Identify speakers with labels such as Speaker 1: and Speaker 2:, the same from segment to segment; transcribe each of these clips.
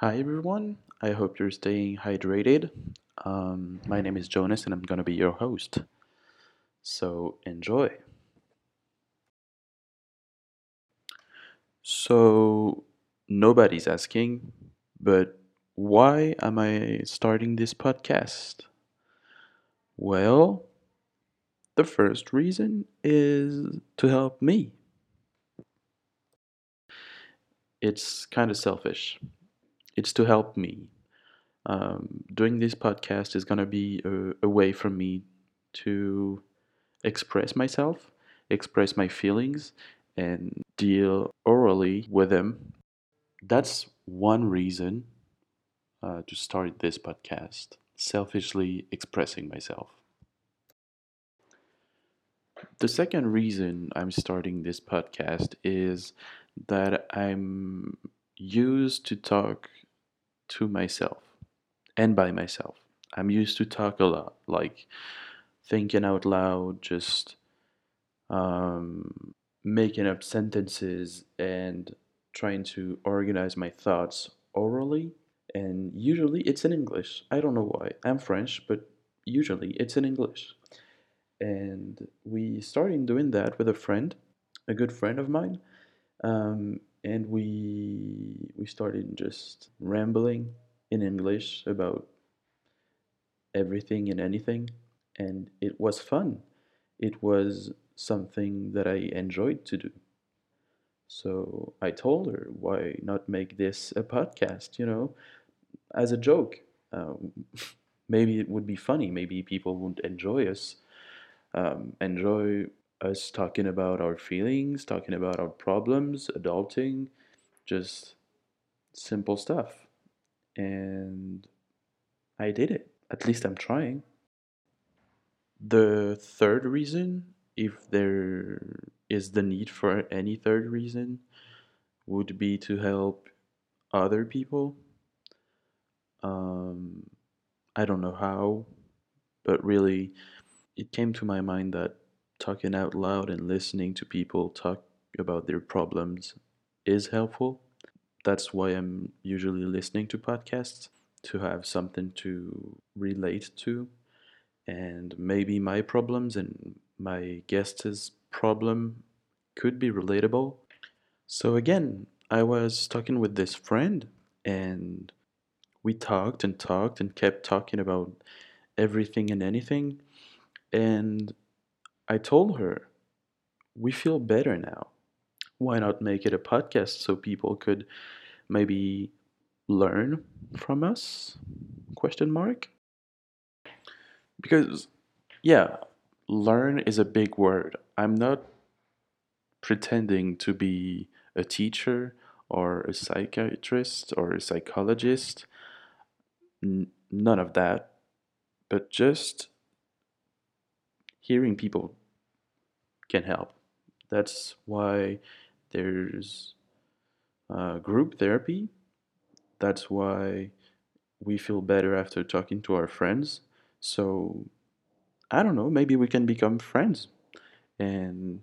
Speaker 1: Hi everyone, I hope you're staying hydrated. Um, my name is Jonas and I'm gonna be your host. So enjoy. So, nobody's asking, but why am I starting this podcast? Well, the first reason is to help me. It's kind of selfish. It's to help me. Um, doing this podcast is gonna be a, a way for me to express myself, express my feelings, and deal orally with them. That's one reason uh, to start this podcast, selfishly expressing myself. The second reason I'm starting this podcast is that I'm used to talk to myself and by myself. I'm used to talk a lot, like thinking out loud, just um, making up sentences and trying to organize my thoughts orally. And usually it's in English. I don't know why. I'm French, but usually it's in English. And we started doing that with a friend, a good friend of mine. Um, and we we started just rambling in English about everything and anything, and it was fun. It was something that I enjoyed to do. So I told her, why not make this a podcast, you know, as a joke? Um, maybe it would be funny. Maybe people would enjoy us, um, enjoy us talking about our feelings, talking about our problems, adulting, just simple stuff. And I did it. At least I'm trying. The third reason, if there is the need for any third reason, would be to help other people. Um, I don't know how, but really, it came to my mind that talking out loud and listening to people talk about their problems is helpful. That's why I'm usually listening to podcasts to have something to relate to and maybe my problems and my guest's problem could be relatable. So again, I was talking with this friend and we talked and talked and kept talking about everything and anything and I told her, we feel better now. Why not make it a podcast so people could maybe learn from us? Question mark. Because yeah, learn is a big word. I'm not pretending to be a teacher or a psychiatrist or a psychologist. N- none of that. But just hearing people can help. That's why there's uh, group therapy. That's why we feel better after talking to our friends. So, I don't know, maybe we can become friends. And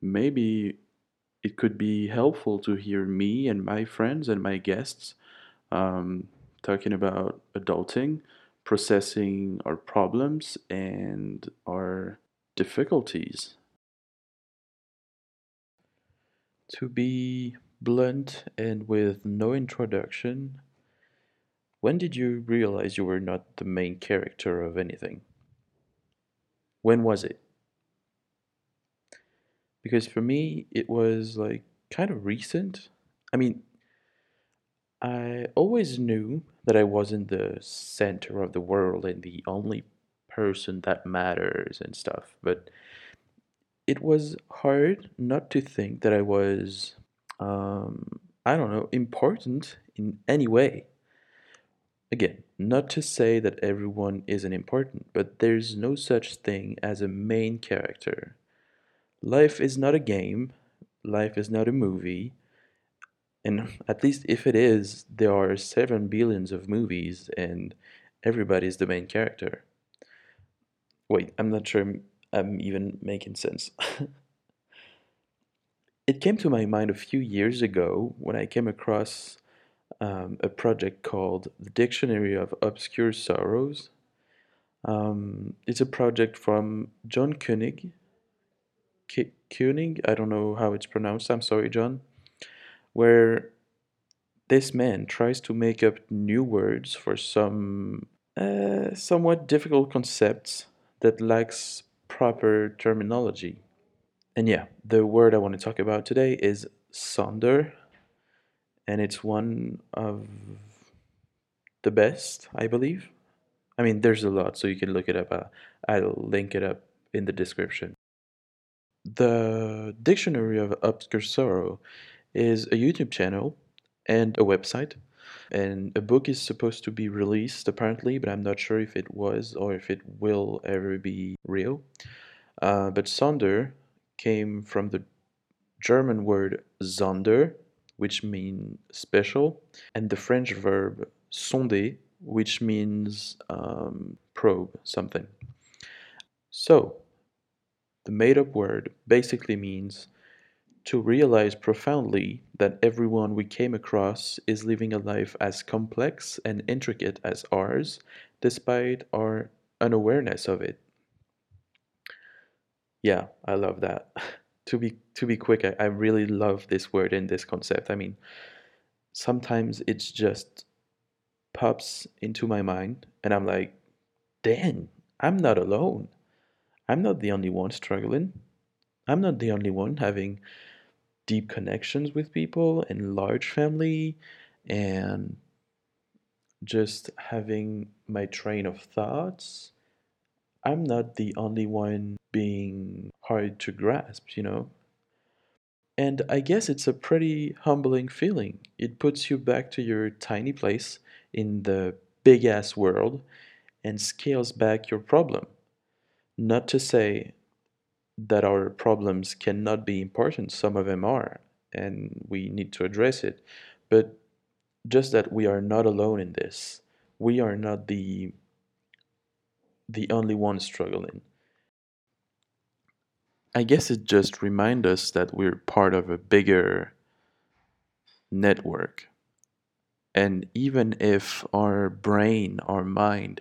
Speaker 1: maybe it could be helpful to hear me and my friends and my guests um, talking about adulting, processing our problems and our difficulties. To be blunt and with no introduction, when did you realize you were not the main character of anything? When was it? Because for me, it was like kind of recent. I mean, I always knew that I wasn't the center of the world and the only person that matters and stuff, but it was hard not to think that I was, um, I don't know, important in any way. Again, not to say that everyone isn't important, but there's no such thing as a main character. Life is not a game, life is not a movie, and at least if it is, there are seven billions of movies and everybody's the main character. Wait, I'm not sure I'm, I'm even making sense. it came to my mind a few years ago when I came across um, a project called the Dictionary of Obscure Sorrows. Um, it's a project from John Koenig. K- Koenig, I don't know how it's pronounced, I'm sorry, John, where this man tries to make up new words for some uh, somewhat difficult concepts that lacks proper terminology. And yeah, the word I want to talk about today is sonder, and it's one of the best, I believe. I mean, there's a lot, so you can look it up. Uh, I'll link it up in the description. The Dictionary of Obscure Sorrow is a YouTube channel and a website. And a book is supposed to be released apparently, but I'm not sure if it was or if it will ever be real. Uh, but Sonder came from the German word Sonder, which means special, and the French verb sonder, which means um, probe something. So, the made up word basically means to realize profoundly that everyone we came across is living a life as complex and intricate as ours, despite our unawareness of it. Yeah, I love that. to be to be quick, I, I really love this word and this concept. I mean, sometimes it's just pops into my mind and I'm like, dang, I'm not alone. I'm not the only one struggling. I'm not the only one having deep connections with people and large family and just having my train of thoughts. I'm not the only one being hard to grasp, you know? And I guess it's a pretty humbling feeling. It puts you back to your tiny place in the big ass world and scales back your problem. Not to say that our problems cannot be important, some of them are, and we need to address it, but just that we are not alone in this. We are not the the only one struggling. I guess it just reminds us that we're part of a bigger network. And even if our brain, our mind,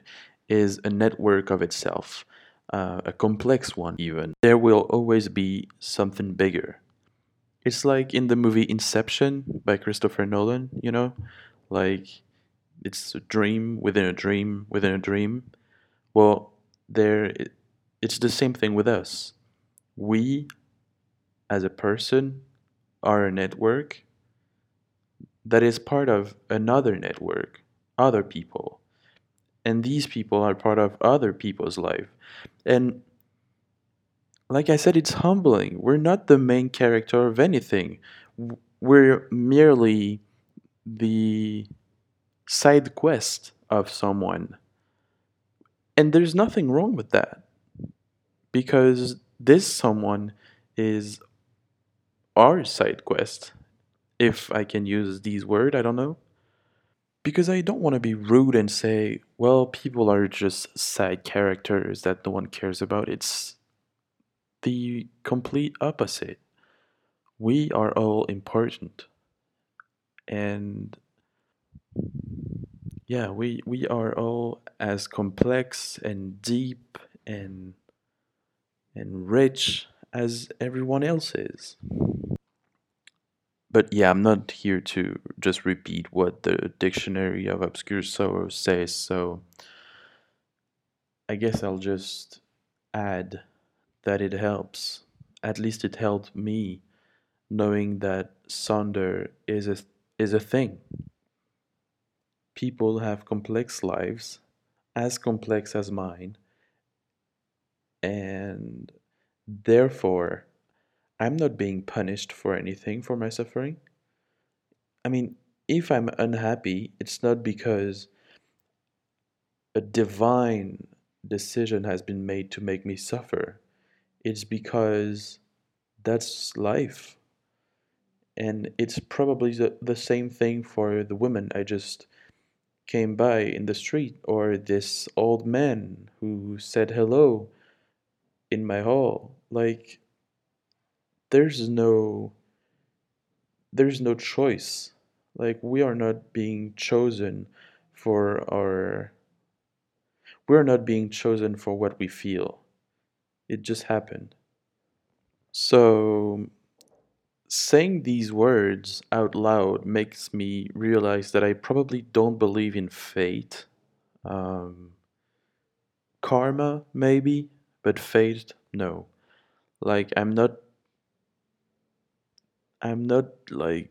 Speaker 1: is a network of itself, uh, a complex one even, there will always be something bigger. It's like in the movie Inception by Christopher Nolan, you know? Like, it's a dream within a dream within a dream. Well, there, it, it's the same thing with us. We, as a person, are a network that is part of another network, other people. And these people are part of other people's life. And like I said, it's humbling. We're not the main character of anything. We're merely the side quest of someone. And there's nothing wrong with that. Because this someone is our side quest if I can use these words, I don't know. Because I don't want to be rude and say, well, people are just side characters that no one cares about. It's the complete opposite. We are all important. And yeah, we, we are all as complex and deep and and rich as everyone else is but yeah, I'm not here to just repeat what the Dictionary of Obscure Sorrows says, so I guess I'll just add that it helps. At least it helped me knowing that Sonder is a, is a thing. People have complex lives, as complex as mine, and therefore I'm not being punished for anything for my suffering. I mean, if I'm unhappy, it's not because a divine decision has been made to make me suffer. It's because that's life. And it's probably the, the same thing for the woman I just came by in the street, or this old man who said hello in my hall. Like, there's no there's no choice Like, we are not being chosen for our. We're not being chosen for what we feel. It just happened. So, saying these words out loud makes me realize that I probably don't believe in fate. Um, karma, maybe, but fate, no. Like, I'm not. I'm not like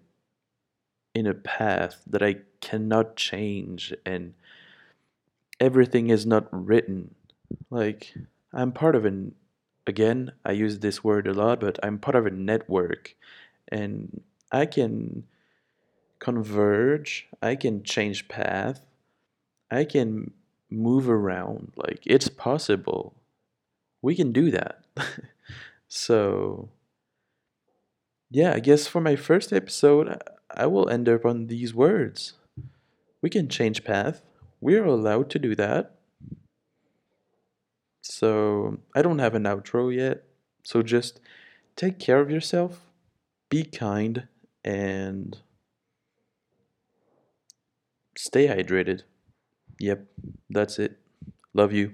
Speaker 1: in a path that I cannot change and everything is not written. Like, I'm part of an, again, I use this word a lot, but I'm part of a network and I can converge, I can change path, I can move around. Like, it's possible. We can do that. so, yeah, I guess for my first episode, I will end up on these words. We can change path. We're allowed to do that. So I don't have an outro yet. So just take care of yourself, be kind, and stay hydrated. Yep, that's it. Love you.